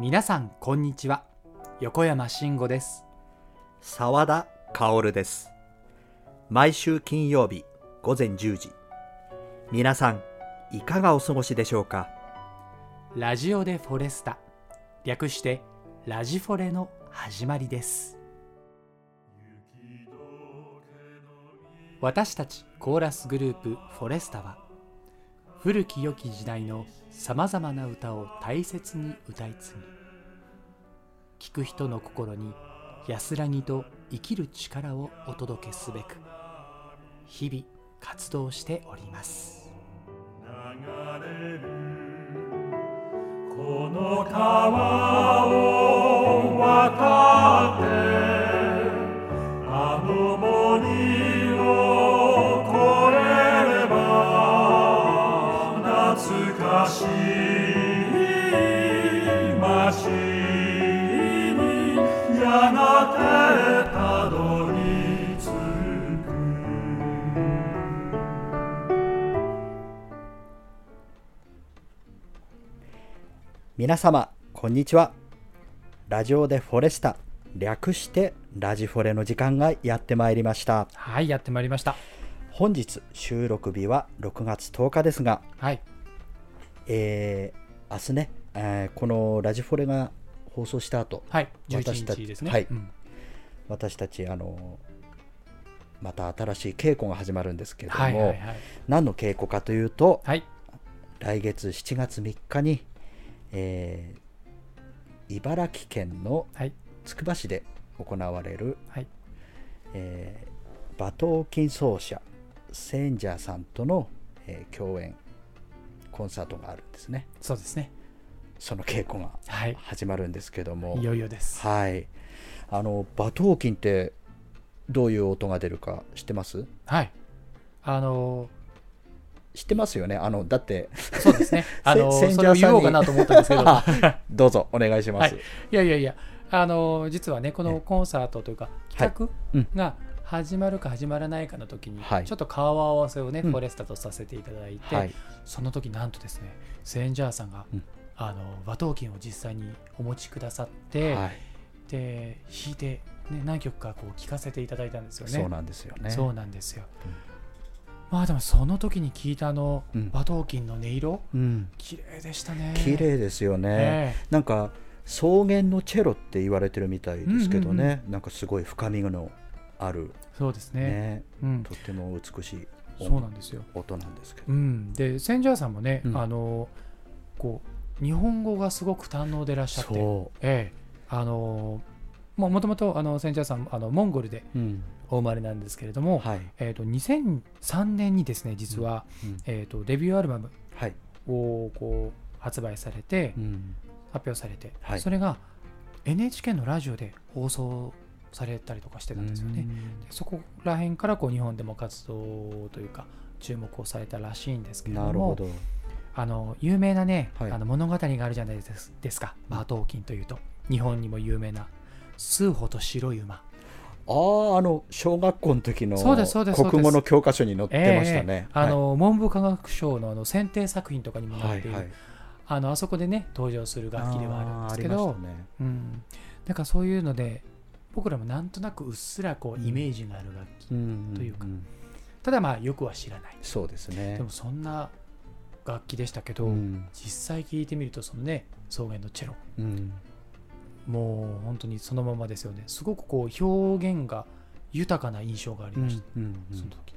皆さんこんにちは。横山慎吾です。沢田薫です。毎週金曜日午前10時。皆さんいかがお過ごしでしょうか？ラジオでフォレスタ。略してラジフォレの始まりです。私たちコーラスグループフォレスタは古き良き時代のさまざまな歌を大切に歌い継ぎ聴く人の心に安らぎと生きる力をお届けすべく日々活動しております。流れるこの川を渡皆様こんにちは。ラジオでフォレスタ略してラジフォレの時間がやってまいりました。はいやってまいりました。本日収録日は6月10日ですがはい。えー、明日ね、えーこのラジフォレが放送した後はい私た11日ですね。はい。うん。私たちあのまた新しい稽古が始まるんですけれども、はいはいはい。何の稽古かというとはい。来月7月3日に、えー茨城県のはい。つくば市で行われる、はい。えー馬頭琴奏者センジャーさんとの、えー共演コンサートがあるんですね。そうですねその稽古がはい。始まるんですけども。いよいよです。はい。あの馬頭琴ってどういう音が出るか知ってます？はい。あの知ってますよね？あのだってそうですね。あのせそれを言おうかなと思ったんですけど。あどうぞお願いします、はい。いやいやいや、あの実はね、このえコンサートというか、企うん。画が始まるか始まらないかの時に、はい。ちょっと顔合わせをね、うん。フォレスタとさせていただいて、はい。その時なんとですね、センジャーさんが、うんあの馬頭琴を実際にお持ちくださって、はい。で弾いて、ね、何曲かこう聴かせていただいたんですよね。そうなんですよね。そうなんですよ。うん。まあでもその時に聞いたあのうん。馬頭琴の音色、うん。綺麗でしたね。綺麗ですよね、えなんか草原のチェロって言われてるみたいですけどね、うんうんなんかすごい深みのあるえそうですね。ねうん、とっても美しいそうなんですよ。音なんですけど、うん、でセンジャーさんもね、うん。あのこう日本語がすごく堪能でいらっしゃって、そええ、あのももともとあのセンジャーさんあのモンゴルでう、うん。お生まれなんですけれども、はい、えー、と2003年にですね実は、うん。えー、とデビューアルバムはい。をこう発売されて、うん。発表されて、はい。それが NHK のラジオで放送されたりとかしてたんですよね。でそこら辺からこう日本でも活動というか注目をされたらしいんですけれどもなるほどあの有名なね、はい。あの物語があるじゃないですですか。馬頭琴というと。日本にも有名な「数歩と白い馬。あああの小学校の時のそうですそうですそうです。国語の教科書に載ってましたね、あの文部科学省のあの選定作品とかにもなっている、はいはい。あのあそこでね登場する楽器ではあるんですけど。ね。うん、だからそういうので僕らもなんとなくうっすらこうイメージがある楽器、うんというかん。ただまあよくは知らない。そうですね。でもそんな楽器でしたけど、うん。実際聴いてみるとそのね草原のチェロ。うん。もう本当にそのままですよね。すごくこう表現が豊かな印象がありました、うんうんその時。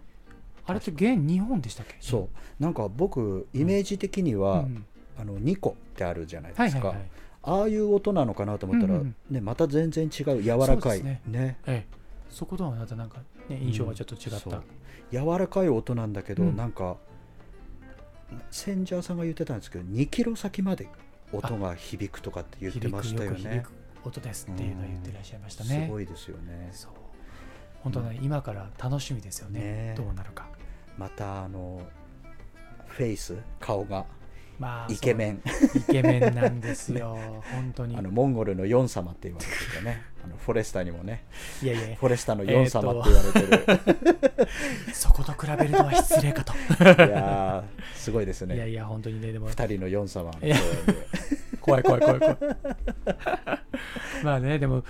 あれって現日本でしたっけ？そう。なんか僕イメージ的には、うん。あの2個ってあるじゃないですか、はいはいはい。ああいう音なのかなと思ったら、うんうんね、また全然違う柔らかい。そうですね。ええ。そことはまたなんか、ね、印象がちょっと違った、そう。柔らかい音なんだけど、うん。なんかセンジャーさんが言ってたんですけど2キロ先まで音が響くとかって言ってましたよね。音ですっていうのを言ってらっしゃいましたすねごいですよね。そう。本当ね、今から楽しみですよね。ね。どうなるか。またあのフェイス顔がまあイケメン。イケメンなんですよ、本当に。あのモンゴルのヨン様って言われててね。あのフォレスターにもね。いやいや。フォレスターのヨン様って言われてる、そこと比べるのは失礼かと。いやーすごいですね。いやいや本当にねでも。2人のヨン様の怖い怖い怖い怖い。まあねでも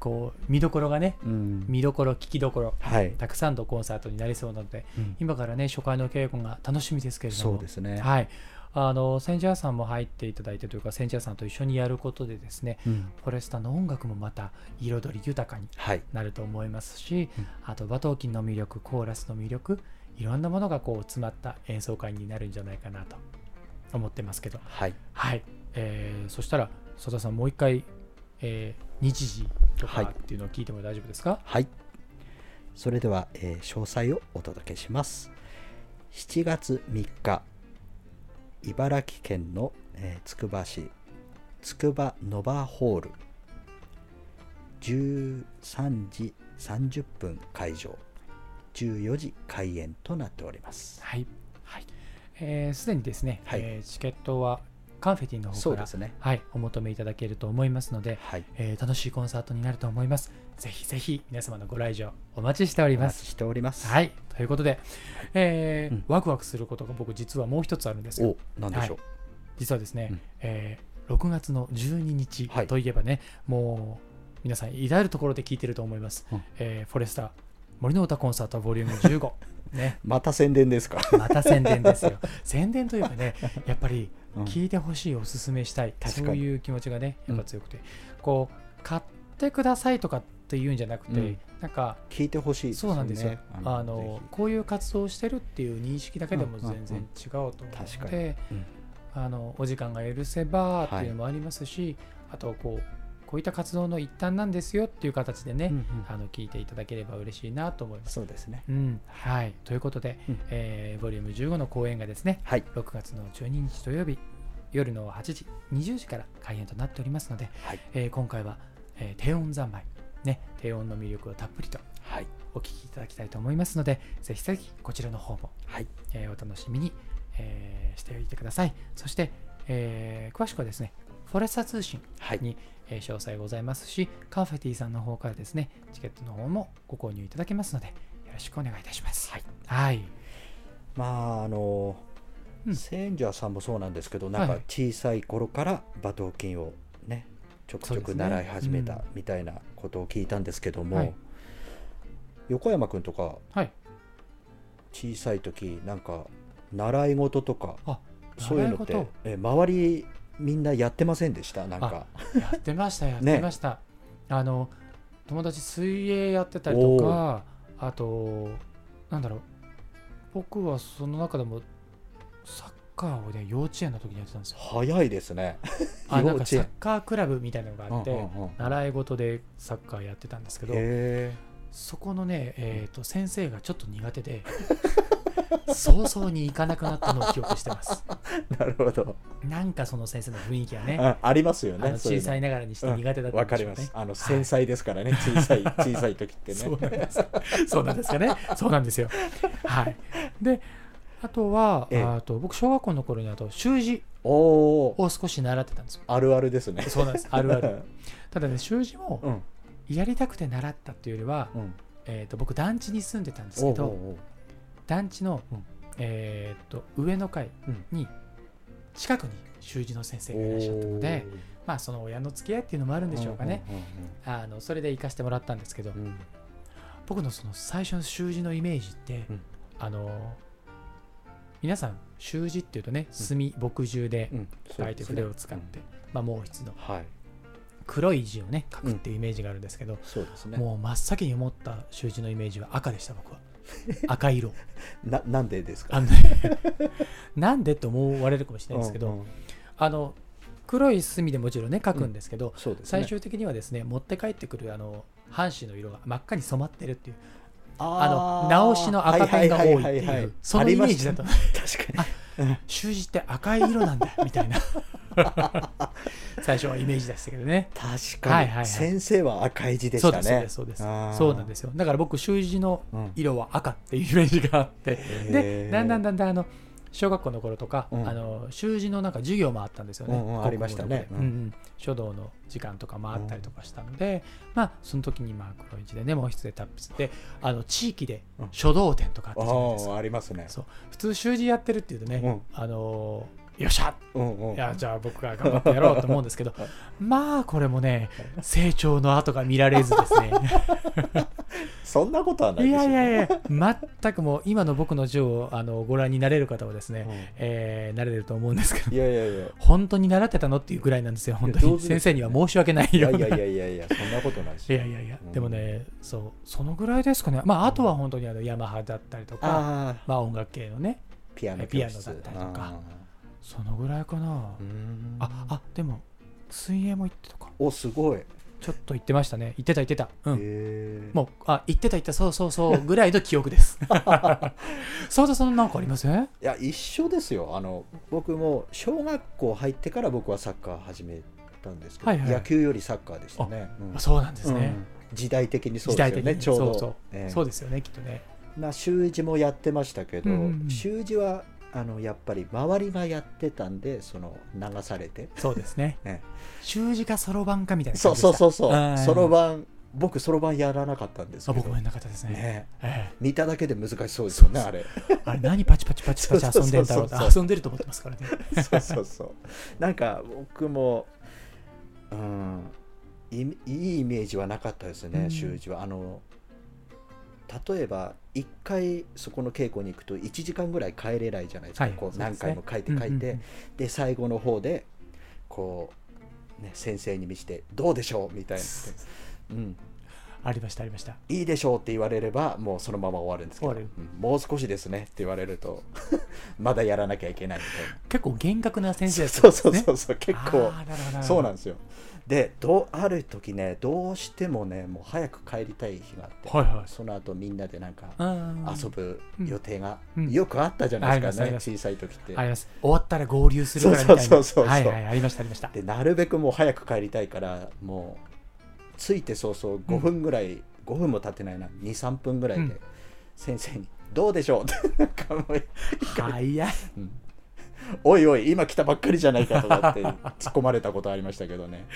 こう見どころがねうん。見どころ聞きどころはい、たくさんのコンサートになりそうなのでうん。今からね初回の稽古が楽しみですけれども。そうですね、はいあのセンジャーさんも入っていただいてというかセンジャーさんと一緒にやることでですねうん。フォレスタの音楽もまた彩り豊かにはい。なると思いますし、うん。あと馬頭琴の魅力コーラスの魅力いろんなものがこう詰まった演奏会になるんじゃないかなと思ってますけど。はい。はい、えーそしたら曽田さんもう一回、えー日時とかはい。っていうのを聞いても大丈夫ですか？はい。それでは、えー詳細をお届けします。7月3日、茨城県の、えーつくば市、つくばノバホール、13時30分会場、14時開演となっております。はい。はい。えーすでにですね、はい。えーチケットはカンフェティの方からね。はい、お求めいただけると思いますので、はい。えー楽しいコンサートになると思います。ぜひぜひ皆様のご来場お待ちしております。お待ちしております。はい、ということで、えーうんワクワクすることが僕実はもう一つあるんですよ。お、なんでしょう。実はですね、うんえー6月の12日はいといえばね、もう皆さん至るところで聞いてると思います。うんえーフォレスター森の歌コンサートボリューム15。ね、また宣伝ですか？また宣伝ですよ。宣伝というかね、やっぱりうん聞いてほしい、おすすめしたい、そういう気持ちがね、やっぱ強くて、こう、買ってくださいとかっていうんじゃなくて、うん。なんか、聞いてほしいですよね。そうなんですよ。あぜのひ。こういう活動をしてるっていう認識だけでも全然違うと思う確かに。ので、うん。あのお時間が許せばっていうのもありますし、あとこうこういった活動の一端なんですよっていう形でね、うんうんあの聞いていただければ嬉しいなと思います。そうですね。うんはい、ということで、うんえーボリューム15の公演がですねはい。6月の12日土曜日夜の8時20時から開演となっておりますので、はい。えー今回は、えー低音三昧、ね、低音の魅力をたっぷりとはい。お聞きいただきたいと思いますのでぜひぜひこちらの方も、はい。えーお楽しみに、えーしておいてくださいそして、えー詳しくはですねフォレスタ通信はい。に、えー詳細ございますしカンフェティさんの方からですねチケットの方もご購入いただけますのでよろしくお願いいたします。はい、はい。まああの、うん。センジャーさんもそうなんですけどなんかはい小さい頃から馬頭琴をねちょくちょく習い始めたみたいなことを聞いたんですけども、はい。横山君とかはい。小さい時なんか習い事とかあそういうのってえ周りみんなやってませんでした？なんか。やってました やってました、あの友達水泳やってたりとかあとなんだろう。僕はその中でもサッカーをね幼稚園の時にやってたんですよ。早いですね。あなんかサッカークラブみたいなのがあって、うんうんうん。習い事でサッカーやってたんですけどへそこのね、えー、と先生がちょっと苦手で 早々に行かなくなったのを記憶してますえ なるほどなんかその先生の雰囲気がねあありますよね小さいながらにして苦手だったわかんでしょうねりますあの繊細ですからね、小さい 小さい時ってねそうなんです。かね。そうなんですよ。はい。で、あとは、ええあと僕、小学校の頃にあと習字を少し習ってたんですよ。あるあるですねそうなんです。あるある。ただね、習字もうんやりたくて習ったっていうよりは、うんえー、と僕、団地に住んでたんですけど、団地の、うん。えー、と上の階うん。に近くに習字の先生がいらっしゃったので、まあ、その親の付き合いっていうのもあるんでしょうかね。んうんあのそれで行かせてもらったんですけど、うん。うん僕のその最初の習字のイメージって、うん。あの皆さん習字っていうとね墨墨汁でうん。書いて筆を使って、まあ、毛筆の。はい。黒い字をね書くっていうイメージがあるんですけど、そうですね。もう真っ先に思った習字のイメージは赤でした僕は赤色。ななんでですか？ね なんでって思われるかもしれないですけど、うんうん。あの黒い墨でもちろんね書くんですけど、そうですね。最終的にはですね持って帰ってくるあの半紙の色が真っ赤に染まってるっていうああのー直しの赤ペンが多いってはいうそのイメージだと。確かに 習字って赤い色なんだ みたいな。最初はイメージでしたけどね。確はいかに。はいはい先生は赤い字でしたそうですそうねです。そうですそうなんですよ。だから僕習字のうん色は赤っていうイメージがあって。へー。でだんだんだんだんあの小学校の頃とか、うん。あの習字のなんか授業もあったんですよね、うんうんありましたね。うん。うんうん。書道の時間とかもあったりとかしたので、まあその時にまあ黒い字でね毛筆で達筆であの地域で書道展とかあったじゃないですか。ありますね。そう。普通習字やってるっていうとね、うん。あのーよっしゃ！うんうん。いやじゃあ僕が頑張ってやろうと思うんですけど まあこれもね成長の跡が見られずですね そんなことはないいでしょやいやいや全くもう今の僕の字をあのご覧になれる方はですね、うん。えーなれると思うんですけどいやいやいや。本当に習ってたのっていうぐらいなんですよ本当に。ね。先生には申し訳ないよいいややいやいやいやそんなことないしいやいやいや、うん。でもねそうそのぐらいですかね。まああとは本当にあのヤマハだったりとかまあ音楽系のねピアノピアノだったりとかあそのぐらいかな。ああでも水泳も行ってたか。おすごいちょっと行ってましたね。行ってた行ってた。うん。もうあ行ってた行ったそうそうそうぐらいの記憶です。澤田さんなんかありません？いや一緒ですよ。あの僕も小学校入ってから僕はサッカー始めたんですけど、はいはい。野球よりサッカーでしたね、うん。あそうなんですね、うん。時代的にそうですよねちょうど。そうそう、ええ。そうですよねきっとね。まあ、習字もやってましたけど、うんうんうん。習字はあのやっぱり周りがやってたんでその流されて、そうですね。ね 習字かそろばんかみたいなそうそうそうそう。うんそろばん僕そろばんやらなかったんですけど。あ僕もやんなかったですね。ねえ。見ただけで難しそうですよねあれ。えあれ何パチパチパチパチ遊んでんだろう。遊んでると思ってますからね。そうそうそう。なんか僕もうんいいいイメージはなかったですね、うん。習字は。あの例えば1回そこの稽古に行くと1時間ぐらい帰れないじゃないですか、はい。こう何回も書いて書いて、で最後の方でこう、ね、先生に見せて「どうでしょう?」みたいな、うん、ありましたありました。いいでしょうって言われればもうそのまま終わるんですけど、終わうん。もう少しですねって言われると まだやらなきゃいけないみたいな。結構厳格な先生だったんそうですね。そうそうそう。結構。あーなるほどなるほど。そうなんですよでどうある時ねどうしてもねもう早く帰りたい日があって、はいはい。その後みんなでなんかうん遊ぶ予定がうん。よくあったじゃないですかね、ありますあり小さい時って。あります。終わったら合流するからみたいな。そうそうそうそうはいはいありましたありました。でなるべくもう早く帰りたいからもう着いて早々5分ぐらい、5分も経ってないな23分ぐらいで、うん。先生に「どうでしょう?」ってなんかもう早いおいおい今来たばっかりじゃないかとかって 突っ込まれたことありましたけどね。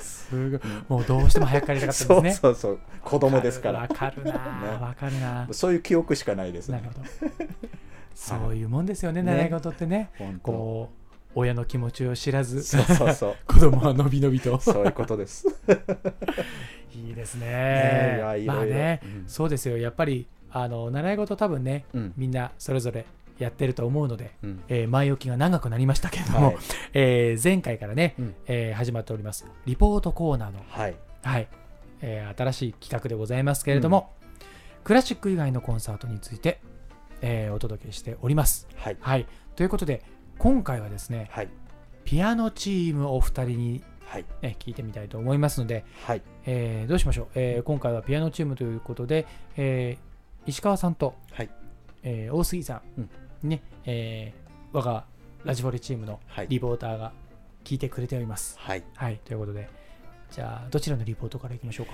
すごい。もうどうしても早く帰りたかったんそうですね。そうそう子供ですから。わかるなね。わかるなそういう記憶しかないですね。なるほど。そういうもんですよね習い事ってね。本当。こう親の気持ちを知らず。そうそうそう。子供はのびのびと。そういうことです。いいですね。ねいやいろいろ。まあね。うん。そうですよ。やっぱりあの習い事多分ねうん。みんなそれぞれやってると思うので、うん。えー前置きが長くなりましたけれども、はい。えー前回からね、うん。えー始まっておりますリポートコーナーの、はい。はい。えー新しい企画でございますけれども、クラシック以外のコンサートについて、えーお届けしております。はい。はい、ということで今回はですねはい。ピアノチームお二人に、はい。ね、聞いてみたいと思いますので、はい。えーどうしましょう、えー今回はピアノチームということで、えー石川さんと、はい。えー大杉さん、ねえー我がラジフォレチームのはいリポーターが聞いてくれております。はいはい、ということで、じゃあ、どちらのリポートからいきましょうか？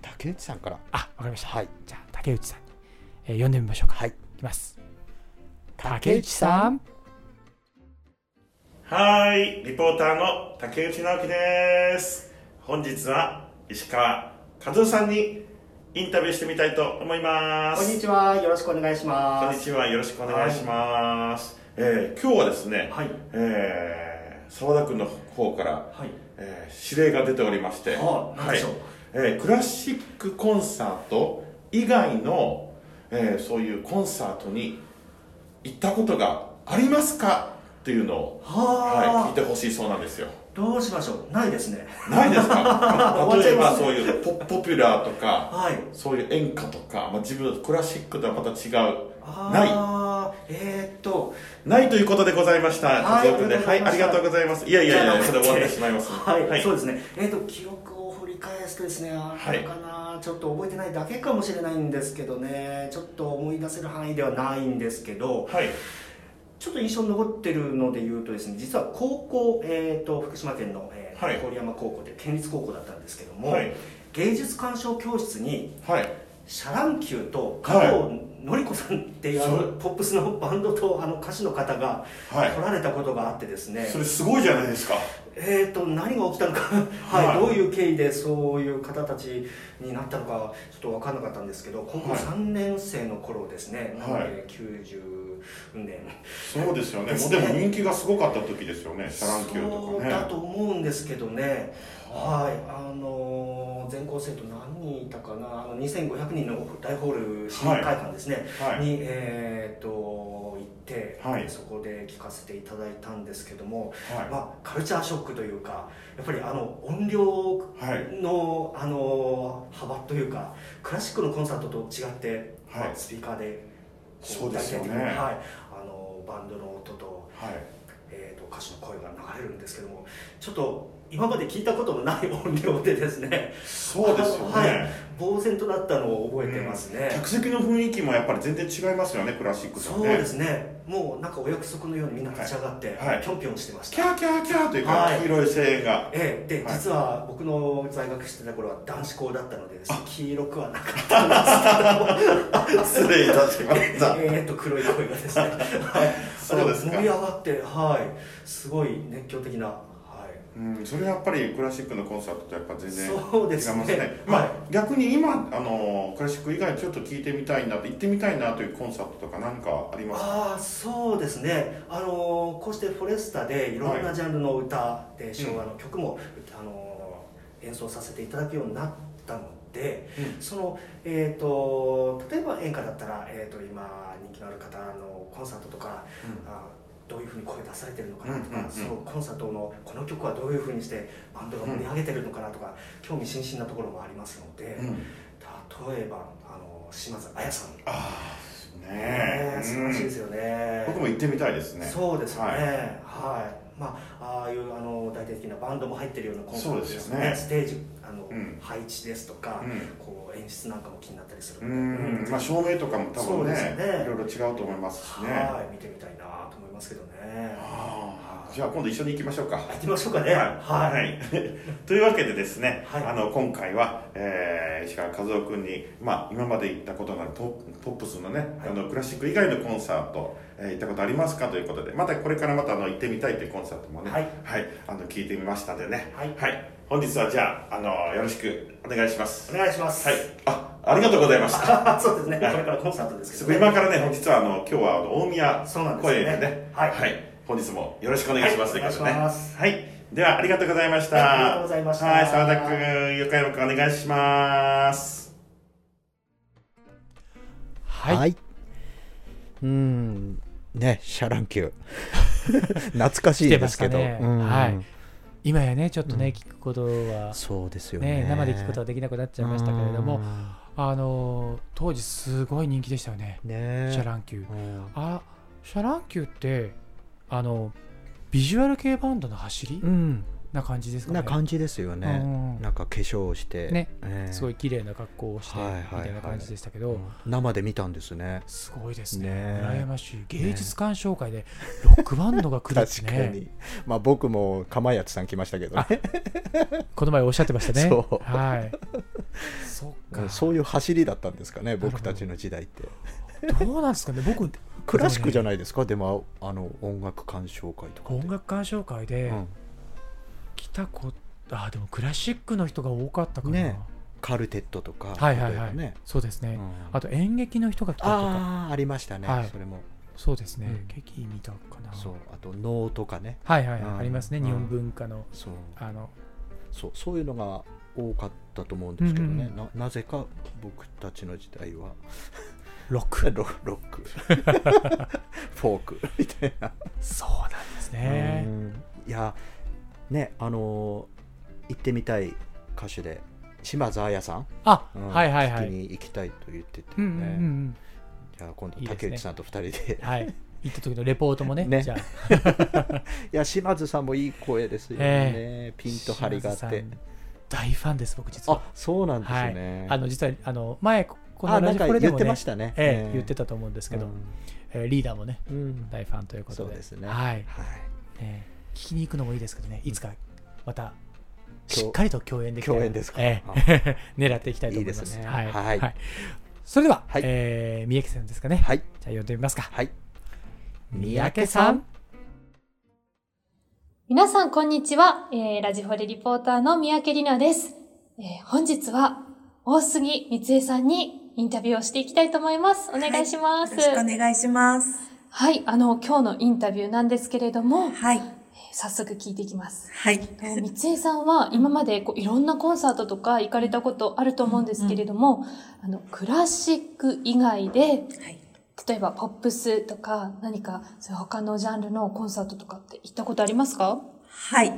竹内さんからあ、わかりました。はいじゃあ、竹内さんに、えー呼んでみましょうか。はいいきます。竹内さん。はい、リポーターの竹内直樹です。本日は石川和夫さんにインタビューしてみたいと思います。こんにちは。よろしくお願いしこんます。にちは。よろしくお願いします。えー今日はですね、はい。えー沢田君の方から、はい。えー指令が出ておりまして、あ何でしょうえークラシックコンサート以外の、えーそういうコンサートに行ったことがありますか？っていうのを、はい、聞いはてほしいそうなんですよ。あ。どうしましょう？ないですね。ないですか？例えばそういうポポピュラーとかはい。そういう演歌とか、まあ、自分クラシックとはまた違う。あない。あ。えー、っと。ないということでございました。はいありがとうございます。いやいやいやそれ終わってしまいます。はい、はい。そうですね。えー、っと、記憶を振り返すとですね、あはいれかな、ちょっと覚えてないだけかもしれないんですけどね、ちょっと思い出せる範囲ではないんですけど、はいちょっと印象に残ってるので言うとですね実は高校、えー、と福島県の、えーはい。郡山高校で県立高校だったんですけども、はい。芸術鑑賞教室にはい。シャ乱Qと加藤典子さんっていう、あのポップスのバンドとあの歌手の方がはい。来られたことがあってですね、それすごいじゃないですか。えー、と何が起きたのか、はい。はい。どういう経緯でそういう方たちになったのかちょっと分からなかったんですけど高校はい。3年生の頃ですね、なのはいで97うんで。そうですよね。でもうでも人気がすごかった時ですよね。シャ乱Qとかね。そうだと思うんですけどね。はい。あの全校生徒何人いたかな。あの2500人の大ホール市民会館ですね、はい。にえー、と行って、はい。そこで聞かせていただいたんですけども、はい。まあ、カルチャーショックというかやっぱりあの音量はい。の,、あの幅というかクラシックのコンサートと違って、はい。まあスピーカーでこそうですよね。はい、あのバンドの音と,、はい。えー、と歌手の声が流れるんですけどもちょっと今まで聞いたことのない音量でですね。そうですよね、はい。呆然となったのを覚えてますね、客席の雰囲気もやっぱり全然違いますよねクラシックとね。そうですねもうなんかお約束のようにみんな立ち上がって、はい。はい。ぴょんぴょんしてました。キャーキャーキャーというか、はい。黄色い声援が。ええ。で、はい。実は僕の在学してた頃は男子校だったのでですね黄色くはなかったんです。失礼いたしましけた。どえーっと黒い声がですね、はい、そうですか。盛り上がってはい。すごい熱狂的なはいうん、それはやっぱりクラシックのコンサートとやっぱ全然違いそうですね。ますね。まあ、はい。逆に今あのクラシック以外ちょっと聞いてみたいな行ってみたいなというコンサートとか何かありますか？ああそうですね。あのこうしてフォレスタでいろんなジャンルの歌で昭和の曲も、あの演奏させていただくようになったので、うん。そのえー、と例えば演歌だったら、えー、と今人気のある方のコンサートとか、あどういうふうに声出されてるのかなとか、そのコンサートのこの曲はどういうふうにしてバンドが盛り上げてるのかなとか、興味津々なところもありますので、うん。例えばあの島津亜矢さん。ああね。素晴らしいですよね、僕も行ってみたいですね。そうですね、ははい。い、まあ、ああいうあの大々的なバンドも入ってるようなコンサートですね。ステージあの、うん。配置ですとか、うん。こう演出なんかも気になったりするうので、ん。まあ照明とかも多分ねね。いろいろ違うと思いますしね。はい。見てみたいますけどね。じゃあ今度一緒に行きましょうか。行ってみましょうかね。はい、はい、はい。というわけでですね、はい。あの今回は、えー石川和夫君に、まあ、今まで行ったことのあるポポップスのね、はい。あのクラシック以外のコンサート、えー行ったことありますかということでまたこれからまたあの行ってみたいというコンサートもね、はい。あの聞いてみましたんでね。はい本日はじゃああのよろしくお願いします。お願いします。はい。あありがとうございました そうですね。こはい。れからコンサートですけど、今からね本日はあの今日はあの大宮そうなんでね。公園でね。はい。本日もよろしくお願いします、はいということでね。お願いします。はい。ではありがとうございました、はいありがとうございました。はい澤田君横山君お願いします。はい、うん。ねシャランキュー懐かしいですけど、ね。うん。はい今やねちょっとね、うん。聞くことはそうですよね。ね生で聞くことはできなくなっちゃいましたけれどもうん。あの当時すごい人気でしたよね。ね。シャ乱Qうん。あシャ乱Qってあのビジュアル系バンドの走り？うんな感じですかね。な感じですよね、うんなんか化粧をして。ね。ええ。すごい綺麗な格好をしてはいはいみたいな感じでしたけど、うん。生で見たんですね。すごいですね。ね。羨ましい。芸術鑑賞会でロックバンドが来るってね。に。まあ僕も釜谷さん来ましたけどね。この前おっしゃってましたね。そう。はい。そっか。そういう走りだったんですかね僕たちの時代って。どうなんですかね。僕 クラシックじゃないですか。でもあの音楽鑑賞会とか音楽鑑賞会でうん来た子あでもクラシックの人が多かったかな、ね。カルテットとかはいはいはい、ね。そうですね、うん。あと演劇の人が来たりとか。ありましたね、はい。それも。そうですね、うん。劇見たかな。そうあと能とかね。はいはいはい、うん。ありますね。うん。日本文化のそう。あの。そうそういうのが多かったと思うんですけどね、うんうん。ななぜか僕たちの時代は。ロック。ロロック。フォーク。みたいな、そうなんですね。うん。いやねあのー行ってみたい歌手で島津亜矢さん、あ、うんはいはいはに行きたいと言っててね、うんうんうんうん。じゃあ今度竹内さんと二人で。はい。行った時のレポートもねね。じゃあ。いや島津さんもいい声ですよね、えピンと張りがあって。大ファンです僕実は。あそうなんですはい。ね、あの実はあの前このラジオか言ってこれでもねましたね、ええ言ってたたと思うんですけど、えーリーダーもねうん、うん大ファンということで。そうですね。はい、はい。えー聞きに行くのもいいですけどね。いつかまたしっかりと共演でき共演ですか。えあ。え 狙っていきたいと思います。いいですね。はい、はい。それでは、はい。えー三宅さんですかね、はい。じゃあ読んでみますか。はい。三宅さん。皆さん、こんにちは。えーラジフォレリポーターの三宅里奈です。えー本日は、大杉光恵さんにインタビューをしていきたいと思います。お願いします。よろしくお願いします。はい、あの、今日のインタビューなんですけれども、はい。早速聞いていきます。はい。三江さんは今までこういろんなコンサートとか行かれたことあると思うんですけれども、あの、クラシック以外で、はい。例えばポップスとか何かそういう他のジャンルのコンサートとかって行ったことありますか？はい。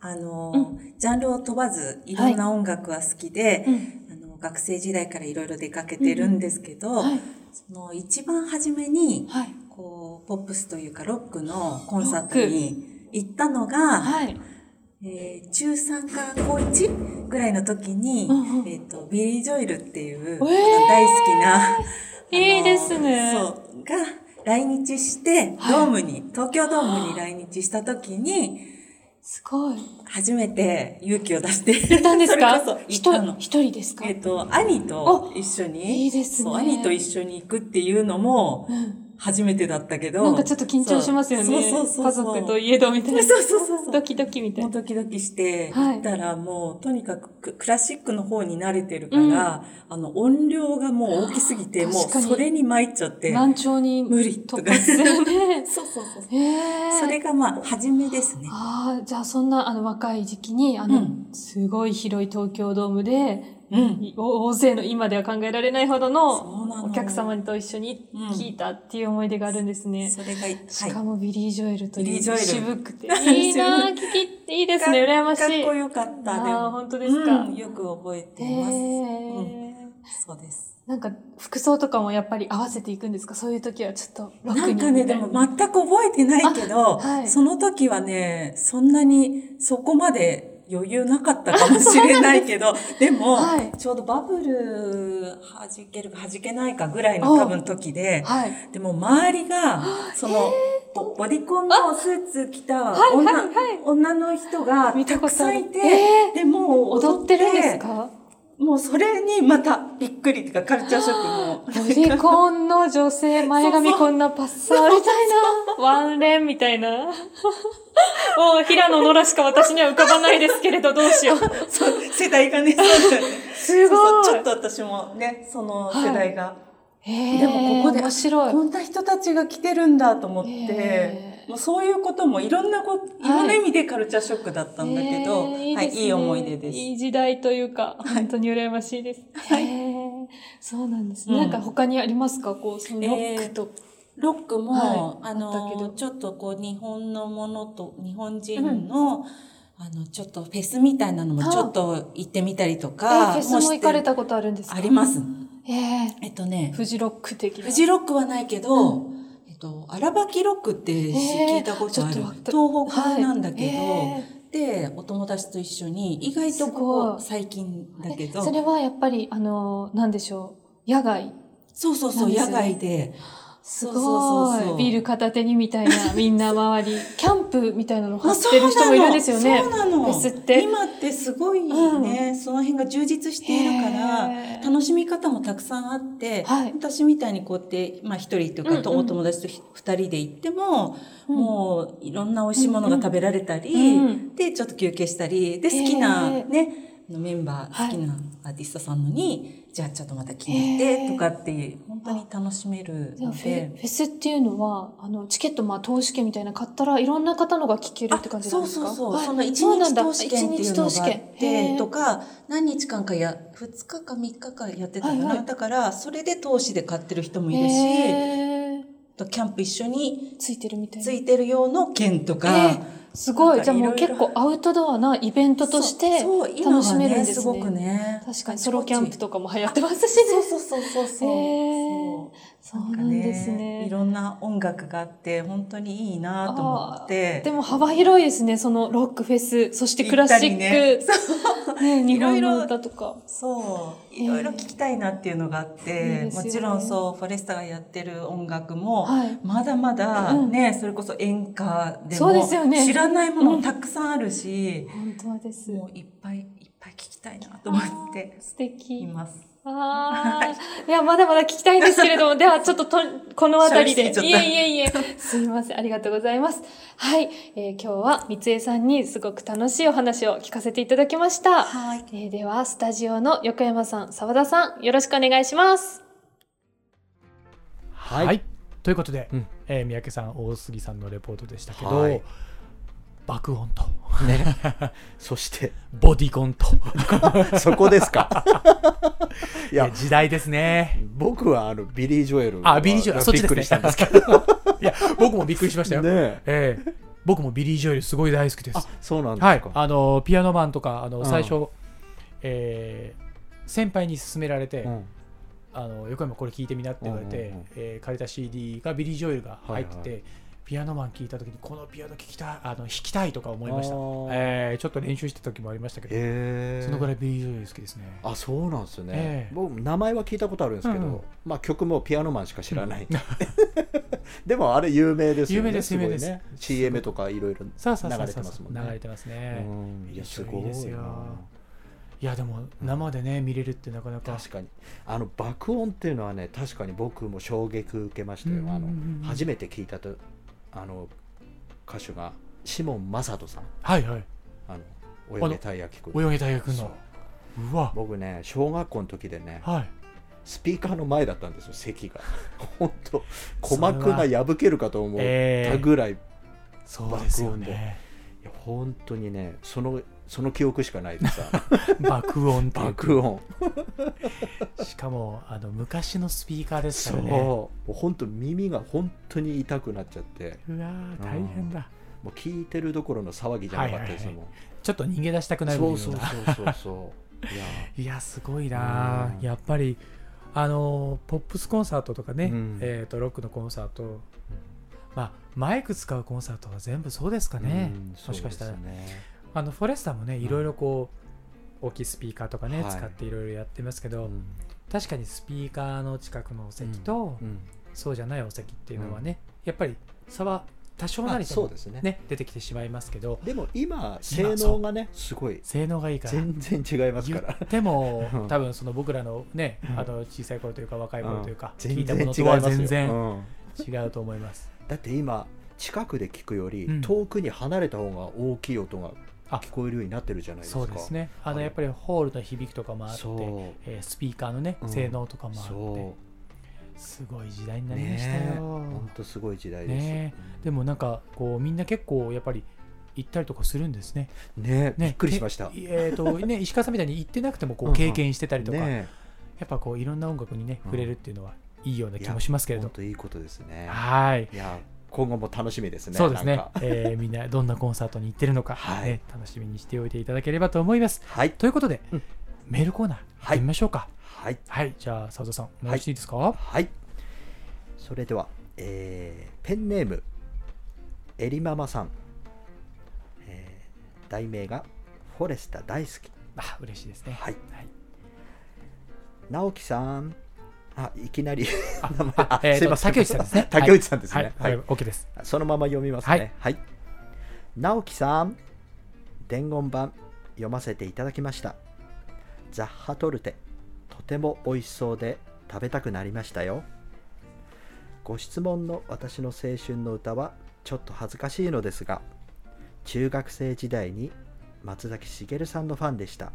あのー、ジャンルを問わず、いろんな音楽は好きで、うん。あの、学生時代からいろいろ出かけてるんですけど、はい。その一番初めに、はい。こう、ポップスというかロックのコンサートに行ったのが、はい。えー中3か高1ぐらいの時に、うんうんえっ、と、ビリー・ジョエルっていう、えー大好きな、いいですねそう、が来日して、ドームに、東京ドームに来日した時に、すごい。初めて勇気を出して、行ったんですか？そ一人、。一人ですか？えっ、と、兄と一緒に、いいですね兄と一緒に行くっていうのも、うん。初めてだったけど。なんかちょっと緊張しますよね。そうそうそう。家族といえどみたいな。そうそうそうそうドキドキみたいな。ドキドキして、はい行ったらもう、とにかくククラシックの方に慣れてるから、あの、音量がもう大きすぎて、もうそれに参っちゃって。難聴に無理とか。そうそうそう。それがまあ、初めですね。ああ、じゃあそんなあの若い時期に、あの、うんすごい広い東京ドームで、うん。大勢の今では考えられないほどのお客様と一緒にうん聞いたっていう思い出があるんですね。それが、はい。しかもビリー・ジョエルという渋くて。いいなぁ、聞き、いいですね、羨ましい。かっこよかった。であーも本当ですかうんよく覚えてへいます。ーそうです。なんか、服装とかもやっぱり合わせていくんですか？そういう時はちょっとロックになんかね、でも全く覚えてないけど、あはいその時はね、そんなにそこまで余裕なかったかもしれないけど、でも、はい。ちょうどバブル弾けるか弾けないかぐらいの多分時で、はい。でも周りが、その、ボボディコンのスーツ着たはい女,、女の人が見たたくさんいて、えでもう踊ってるんですか？もうそれにまたびっくりっていうかカルチャーショックも。ボディコンの女性、前髪こんなパッサーみたいな、ワンレンみたいな。もう平野ノラしか私には浮かばないですけれど、どうしよう。そう、世代がね、そうだよね。すごいちょっと私もね、その世代が。へーでもここで面白い。こんな人たちが来てるんだと思っへて、もうそういうこともいろんなこ、い。ろんな意味でカルチャーショックだったんだけど、はい、いい思い出です。いい時代というか、本当に羨ましいです。へーそうなんですね。うん。なんか他にありますか？こう、そのロックと。ロックも、はい。ああったけど。の、ちょっとこう、日本のものと、日本人の、あの、ちょっとフェスみたいなのもちょっと行ってみたりとえか、フェスも行かれたたことあるんですか？あります。えええっとね、フジロック的な。フジロックはないけど、えっと、荒ばきロックってえ聞いたことある。ちょっとわか東北なんだけど、はいえで、お友達と一緒に、意外とこすごいこ最近だけど、それはやっぱり、あの、なんでしょう。野外。そうそうそう、野外で、すごい。ビール片手にみたいな、みんな周り。キャンプみたいなの張ってる人もいるんですよね。そうなの。って。今ってすごいね、その辺が充実しているから楽しみ方もたくさんあって、はい。私みたいにこうやって、まあ一人とかとうんうん。お友達とひ二人で行っても、うん。もういろんな美味しいものが食べられたり、うんで、ちょっと休憩したり、で、好きなね、あのメンバー、はい。好きなアーティストさんのに、じゃあちょっとまた決めてとかっていう、本当に楽しめるので。フェスっていうのは、あの、チケット、まあ、投資券みたいなの買ったらいろんな方のが聞けるって感じなんですか？そうそうそう。はい。その一日投資券っていうのがあって、ー。とか、何日間かや、2日か3日かやってたかな。はいはい。だから、それで投資で買ってる人もいるし、キャンプ一緒についてるみたいな。ついてる用の券とか、えーすごい。じゃあもう結構アウトドアなイベントとして楽しめるんはですね。すごくね。確かにソロキャンプとかも流行ってますしそうね。そうそうそうそう。へーそうそうなんですね。いろんな音楽があって、本当にいいなと思って。でも幅広いですね。そのロックフェス、そしてクラシック、行ったりね日いろいろ本の歌とか。そう、いろいろ聞きたいなっていうのがあって、いいですよねもちろんそう、フォレスタがやってる音楽も、はいまだまだうんね、それこそ演歌でそうもですよね知らないものうんたくさんあるし、本当です。もういっぱいいっぱい聞きたいなと思って素敵。います。ああ、いや、まだまだ聞きたいんですけれども、ではちょっとと、このあたりで。いえいえいえ。すみません。ありがとうございます。はい。えー今日は三江さんにすごく楽しいお話を聞かせていただきました。はい。えーでは、スタジオの横山さん、澤田さん、よろしくお願いします。はい、ということで、えー三宅さん大杉さんのレポートでしたけど、はい爆音と。ね。そして。ボディコンと。そこですか。い いやや時代ですね。僕はあのビリー・ジョエルあビリー・ジョエル。そっちびっですねくりしたんですけど。いや僕もびっくりしましたよ、ねえ。ええ。僕もビリー・ジョエルすごい大好きです。あそうなんですはい。か、あのピアノマンとかあのん。最初、えー先輩に勧められて、うん。あの横山これ聞いてみなって言われて、うんうんうんえー借りた CD がビリー・ジョエルが入ってて、はいピアノマン聞いた時にこのピアノ聴きたいあの弾きたいとか思いました。えーちょっと練習した時もありましたけど、へえそのぐらいビリー・ジョエル好きですね。あそうなんですね、ええ。僕名前は聞いたことあるんですけど、うんまあ曲もピアノマンしか知らない、でもあれ有名ですよね。有名ですごい有名です。ね。CM とかいろいろ流れてますもんね。流れてますね、うん。いやすごいですよ。ないやでも生でね見れるってなかなか。確かに。あの爆音っていうのはね確かに僕も衝撃受けましたよ、うんうんうんうん。あの初めて聞いたとあの歌手がシモン・マサトさん。はいはい。あの泳げたい焼きくん。泳げ大学の。う。わ。僕ね小学校の時でねはい。スピーカーの前だったんですよ席が。本当鼓膜が破けるかと思ったぐらい、いそうですよね。や本当にねそのその記憶しかないでさ 爆音爆音。しかもあの昔のスピーカーですそうからね。もう本当耳が本当に痛くなっちゃって。うわー大変だ。もう聞いてるどころの騒ぎじゃなかったですよ、はいはいもちょっと逃げ出したくうなるよそううな。そうそうそうそういや いやすごいなうん。やっぱりあのポップスコンサートとかね、うん。えー、とロックのコンサート、まあ、マイク使うコンサートは全部そうですかね、うん。もしかしたら、ねあのフォレスターもねいろいろこう大きいスピーカーとかね、はい。使っていろいろやってますけど、うん。確かにスピーカーの近くのお席と、うん。そうじゃないお席っていうのはね、やっぱり差は多少なりあともそうですねね。出てきてしまいますけどでも今性能がねすごい。性能がいいから。全然違います言から。ってもうん。多分その僕らのね、うん。あの小さい頃というか若い頃というか、うん。聞いたものとは全全然違うと思います。うんだって今近くで聞くよりうん。遠くに離れた方が大きい音があ聞こえるようになってるじゃないですか。そうですね。あのはいやっぱりホールの響きとかもあって、えースピーカーのね、うん。性能とかもあってそ、すごい時代にうなりましたよ。本当すごい時代です。ねでもなんかこうみんな結構やっぱり行ったりとかするんですね。ねねびっくりしました。けえっ、と ね石川さんみたいに行ってなくてもこうんううん。経験してたりとか、ねやっぱこういろんな音楽にねうん触れるっていうのはいいような気もしますけれど。本。当いいことですね。はい。いや今後も楽しみですね。そうですね。えーみんなどんなコンサートに行ってるのか、はい。ね楽しみにしておいていただければと思います。はい。ということで、うん。メールコーナー行ってみましょうか。はい。はい、じゃあ佐藤さんお願いしていいですか、はい。それでは、えーペンネームえりママさん、えー題名がフォレスタ大好き。あ嬉しいですね。はい。はい。直樹さんあいきなり。あ えーとすいません。竹内さんですね。竹内さんですね。はい、はいはい、OK です。そのまま読みますね。はい、直樹さん伝言版読ませていただきました。ザッハトルテとても美味しそうで食べたくなりましたよ。ご質問の私の青春の歌はちょっと恥ずかしいのですが中学生時代に松崎しげるさんのファンでした。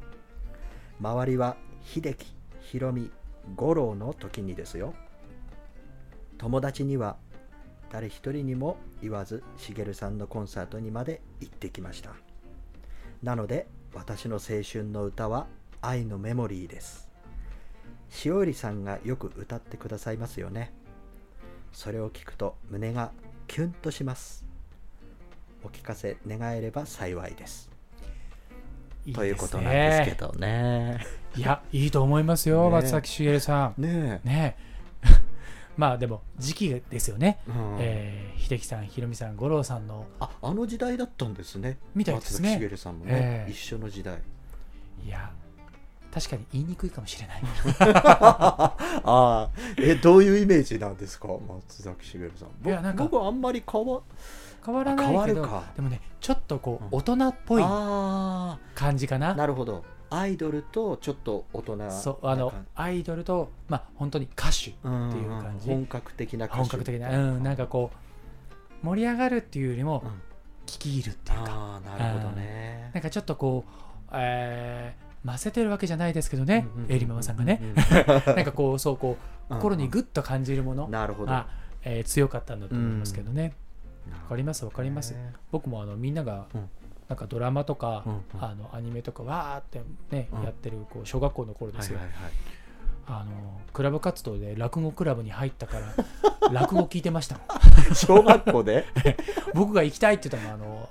周りは秀樹ひろみ五郎の時にですよ。友達には誰一人にも言わずしげるさんのコンサートにまで行ってきました。なので私の青春の歌は愛のメモリーです。しおりさんがよく歌ってくださいますよね。それを聞くと胸がキュンとします。お聞かせ願えれば幸いです。いいということなんですけどね。いや、いいと思いますよ、ね。松崎しげるさん。ねえ、ね まあでも時期ですよね。うん。えー秀樹さん、ひろみさん、五郎さんの。ああの時代だったんですね。みたいですね。松崎しげるさんもね、ええ。一緒の時代。いや、確かに言いにくいかもしれない。ああえどういうイメージなんですか松崎しげるさん。ぼいやなんか。僕あんまり変わ変わらないけどでもね、ちょっとこう、うん。大人っぽいあ感じかな。あなるほど。アイドルとちょっと大人なそうあの感アイドルと、まあ、本当に歌手っていう感じ。本格的な歌手。本格的な、うん、なんかこう盛り上がるっていうよりもうん。聞き入るっていうか、ああなるほどね。なんかちょっとこう、えー、混ぜてるわけじゃないですけどね、うんうんうんエリママさんがね、うん なんかこうそうこううん心にグッと感じるものなるほど。がえー強かったんだと思いますけどね。わわかりますわかります。僕もあのみんながうん。なんかドラマとか、うんうん。あのアニメとかわーってね、うん。やってるこう小学校の頃ですよ、はいはいはい。あのクラブ活動で落語クラブに入ったから 落語聞いてましたもん。小学校で？僕が行きたいって言ったのはあの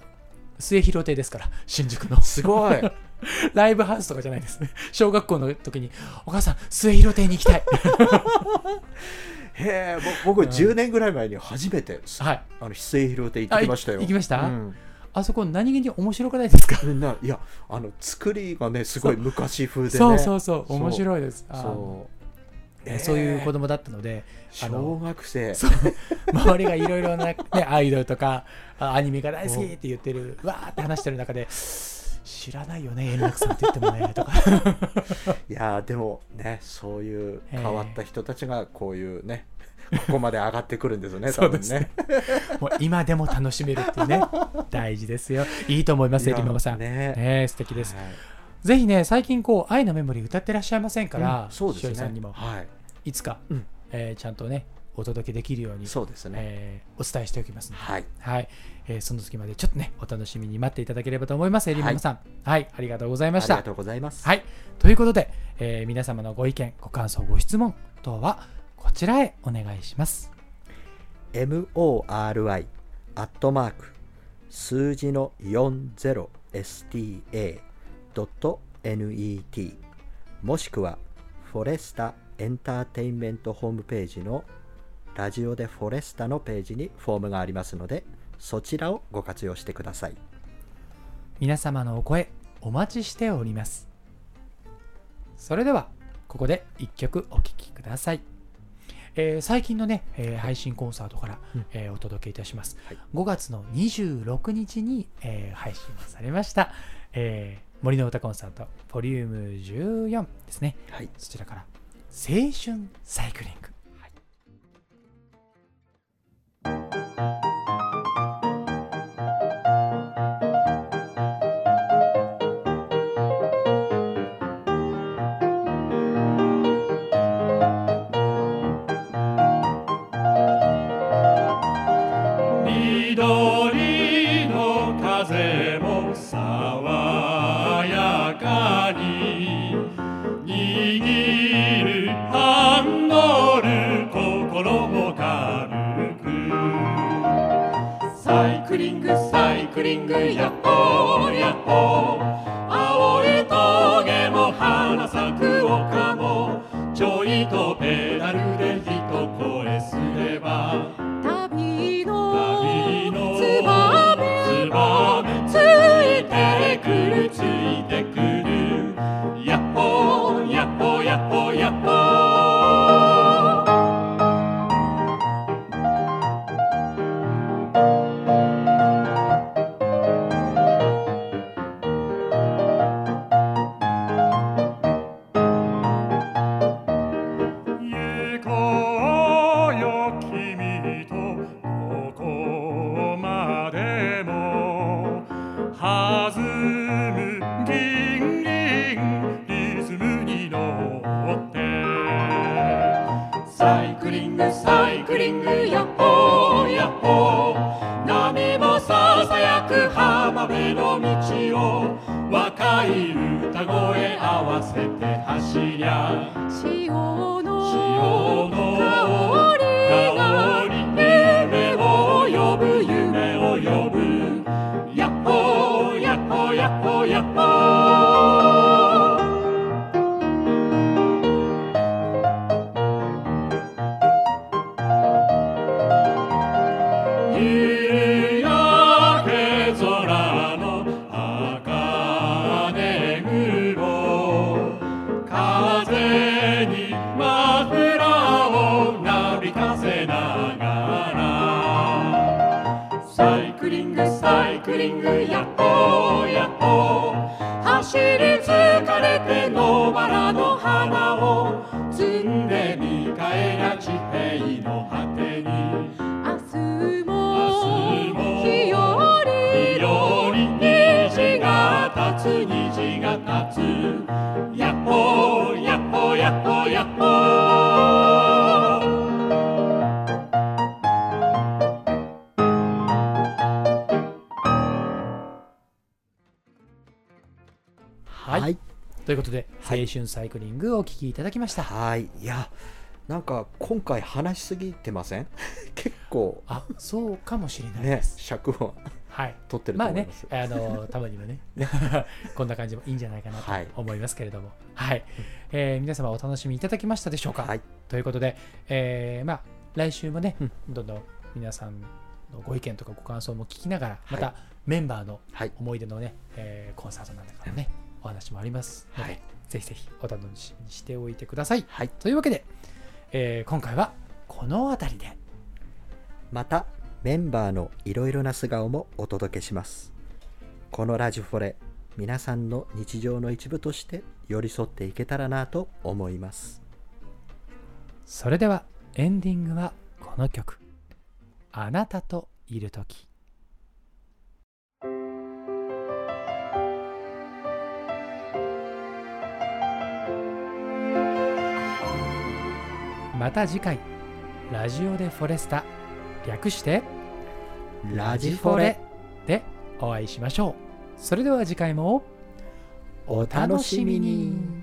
末広亭ですから新宿の。すごい。ライブハウスとかじゃないですね。小学校の時にお母さん末広亭に行きたいへえぼ僕10年ぐらい前に初めてはい。あの翡翠広亭行ってきましたよ。行きました？うん。あそこ何気に面白くないですか？いやあの作りがねすごい昔風でね。そうそうそう面白いです。そう。ねそういう子供だったのであ小の学生。周りがいろいろな、ね、アイドルとかあアニメが大好きって言ってるわーって話してる中で知らないよね円楽さんって言ってもねとか。いやーでもねそういう変わった人たちがこういうねここまで上がってくるんですよね 多分ね。もう今でも楽しめるっていうね 大事ですよ。いいと思いますよいやりママさん。ね。ね素敵です。はい。ぜひね最近こう愛のメモリー歌ってらっしゃいませんから、うんそうですね。さんにも。はい。いつか、うん。えーちゃんとねお届けできるようにそうですね。えーお伝えしておきますので。はい。はい、えーその時までちょっとねお楽しみに待っていただければと思います。エリママさん。はい、ありがとうございました。ありがとうございます。はい。ということで、えー皆様のご意見ご感想ご質問等はこちらへお願いします。MORI アットマーク数字の 40sta.net もしくはフォレスタエンターテインメントホームページのラジオでフォレスタのページにフォームがありますのでそちらをご活用してください。皆様のお声お待ちしております。それではここで一曲お聴きください、えー最近のね、えー配信コンサートから、えーお届けいたします、はい。5月の26日に、えー配信されました、えー森の歌コンサートボリューム14ですね。はい。そちらから青春サイクリング、イクを若い歌声合わせて走りゃ潮のて野バラの花を摘んで見返ら地平ということで、はい。青春サイクリングをお聞きいただきました。はい。いやなんか今回話しすぎてません？結構。あ、そうかもしれないねです。尺を。はい。取ってるとまあね思います、あのたまにはね、こんな感じもいいんじゃないかなとはい。思いますけれども、はい、えー皆様お楽しみいただけましたでしょうか？はい。ということで、えーまあ、来週もね、うん。どんどん皆さんのご意見とかご感想も聞きながら、まはたメンバーのはい。思い出のね、えーコンサートなんだからね、お話もあります。ので、はい。ぜひぜひお楽しみにしておいてください。はい。というわけで、えー今回はこの辺りで。またメンバーのいろいろな素顔もお届けします。このラジフォレ皆さんの日常の一部として寄り添っていけたらなと思います。それではエンディングはこの曲「あなたといる時」また次回。ラジオでフォレスタ。略してラジフォレ。でお会いしましょう。それでは次回もお楽しみに